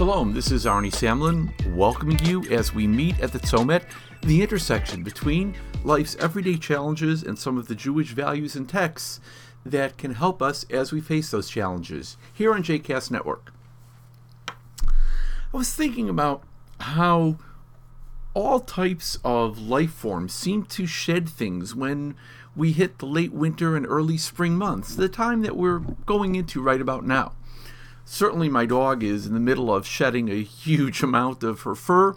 Shalom, this is Arnie Samlin, welcoming you as we meet at the Tzomet, the intersection between life's everyday challenges and some of the Jewish values and texts that can help us as we face those challenges here on JCast Network. I was thinking about how all types of life forms seem to shed things when we hit the late winter and early spring months, the time that we're going into right about now. Certainly, my dog is in the middle of shedding a huge amount of her fur,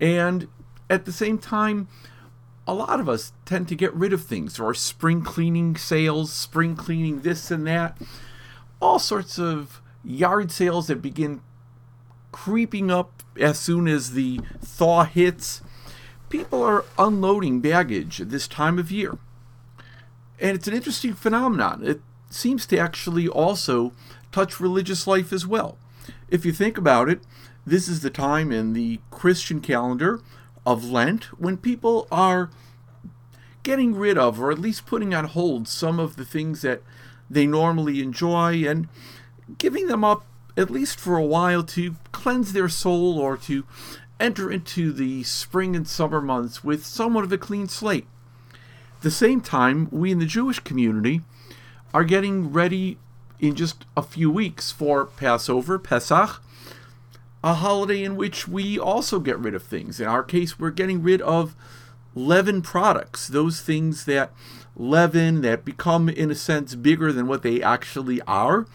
and at the same time, a lot of us tend to get rid of things. There are spring cleaning sales, spring cleaning this and that, all sorts of yard sales that begin creeping up as soon as the thaw hits. People are unloading baggage at this time of year. And it's an interesting phenomenon. It seems to actually also touch religious life as well. If you think about it, this is the time in the Christian calendar of Lent when people are getting rid of, or at least putting on hold, some of the things that they normally enjoy and giving them up at least for a while to cleanse their soul or to enter into the spring and summer months with somewhat of a clean slate. At the same time, we in the Jewish community are getting ready in just a few weeks for Passover, Pesach, a holiday in which we also get rid of things. In our case, we're getting rid of leaven products, those things that leaven, that become, in a sense, bigger than what they actually are.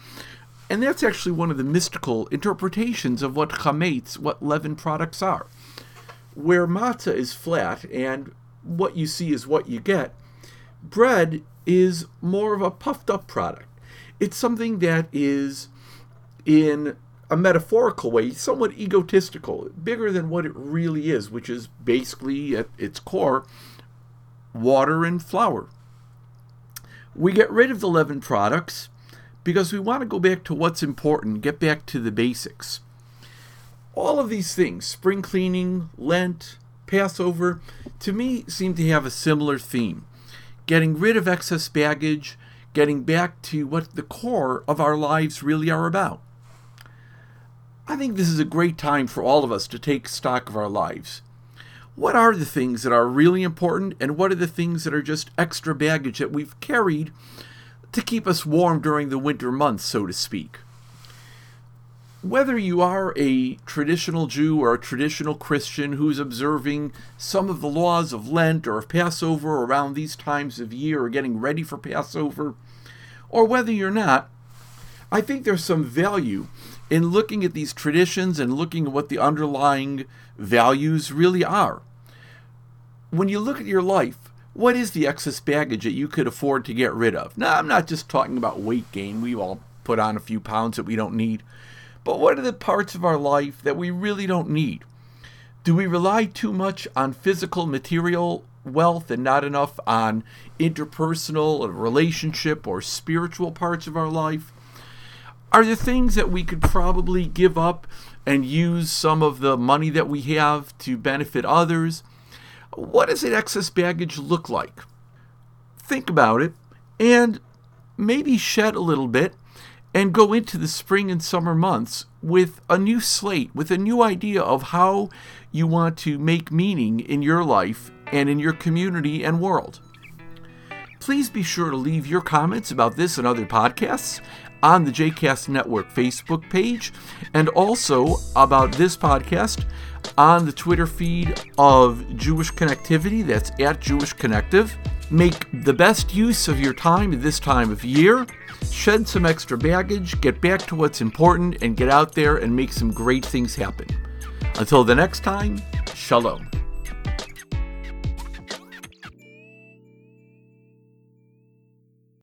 And that's actually one of the mystical interpretations of what chametz, what leaven products are. Where matzah is flat and what you see is what you get, bread is more of a puffed up product. It's something that is, in a metaphorical way, somewhat egotistical, bigger than what it really is, which is basically at its core water and flour. We get rid of the leaven products because we want to go back to what's important, get back to the basics. All of these things, spring cleaning, Lent, Passover, to me seem to have a similar theme getting rid of excess baggage, getting back to what the core of our lives really are about. I think this is a great time for all of us to take stock of our lives. What are the things that are really important, and what are the things that are just extra baggage that we've carried to keep us warm during the winter months, so to speak? Whether you are a traditional Jew or a traditional Christian who's observing some of the laws of Lent or of Passover around these times of year or getting ready for Passover, or whether you're not, I think there's some value in looking at these traditions and looking at what the underlying values really are. When you look at your life, what is the excess baggage that you could afford to get rid of? Now, I'm not just talking about weight gain. We all put on a few pounds that we don't need. But what are the parts of our life that we really don't need? Do we rely too much on physical, material wealth and not enough on interpersonal or relationship or spiritual parts of our life? Are there things that we could probably give up and use some of the money that we have to benefit others? What does that excess baggage look like? Think about it and maybe shed a little bit and go into the spring and summer months with a new slate, with a new idea of how you want to make meaning in your life and in your community and world. Please be sure to leave your comments about this and other podcasts on the JCast Network Facebook page and also about this podcast on the Twitter feed of Jewish Connectivity. That's at Jewish Connective. Make the best use of your time at this time of year. Shed some extra baggage, get back to what's important, and get out there and make some great things happen. Until the next time, Shalom.